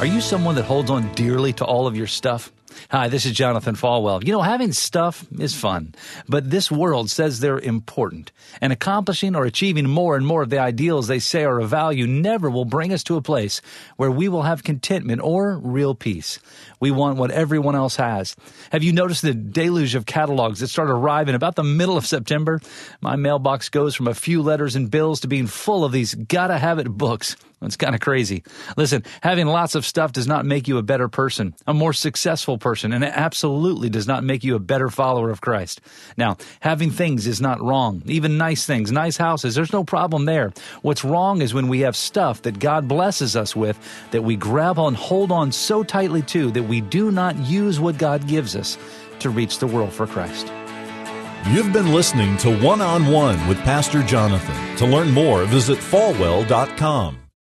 Are you someone that holds on dearly to all of your stuff? Hi, this is Jonathan Falwell. You know, having stuff is fun, but this world says they're important. And accomplishing or achieving more and more of the ideals they say are of value never will bring us to a place where we will have contentment or real peace. We want what everyone else has. Have you noticed the deluge of catalogs that start arriving about the middle of September? My mailbox goes from a few letters and bills to being full of these gotta have it books. It's kind of crazy. Listen, having lots of stuff does not make you a better person, a more successful person, and it absolutely does not make you a better follower of Christ. Now, having things is not wrong. Even nice things, nice houses, there's no problem there. What's wrong is when we have stuff that God blesses us with that we grab on, hold on so tightly to that we do not use what God gives us to reach the world for Christ. You've been listening to One on One with Pastor Jonathan. To learn more, visit falwell.com.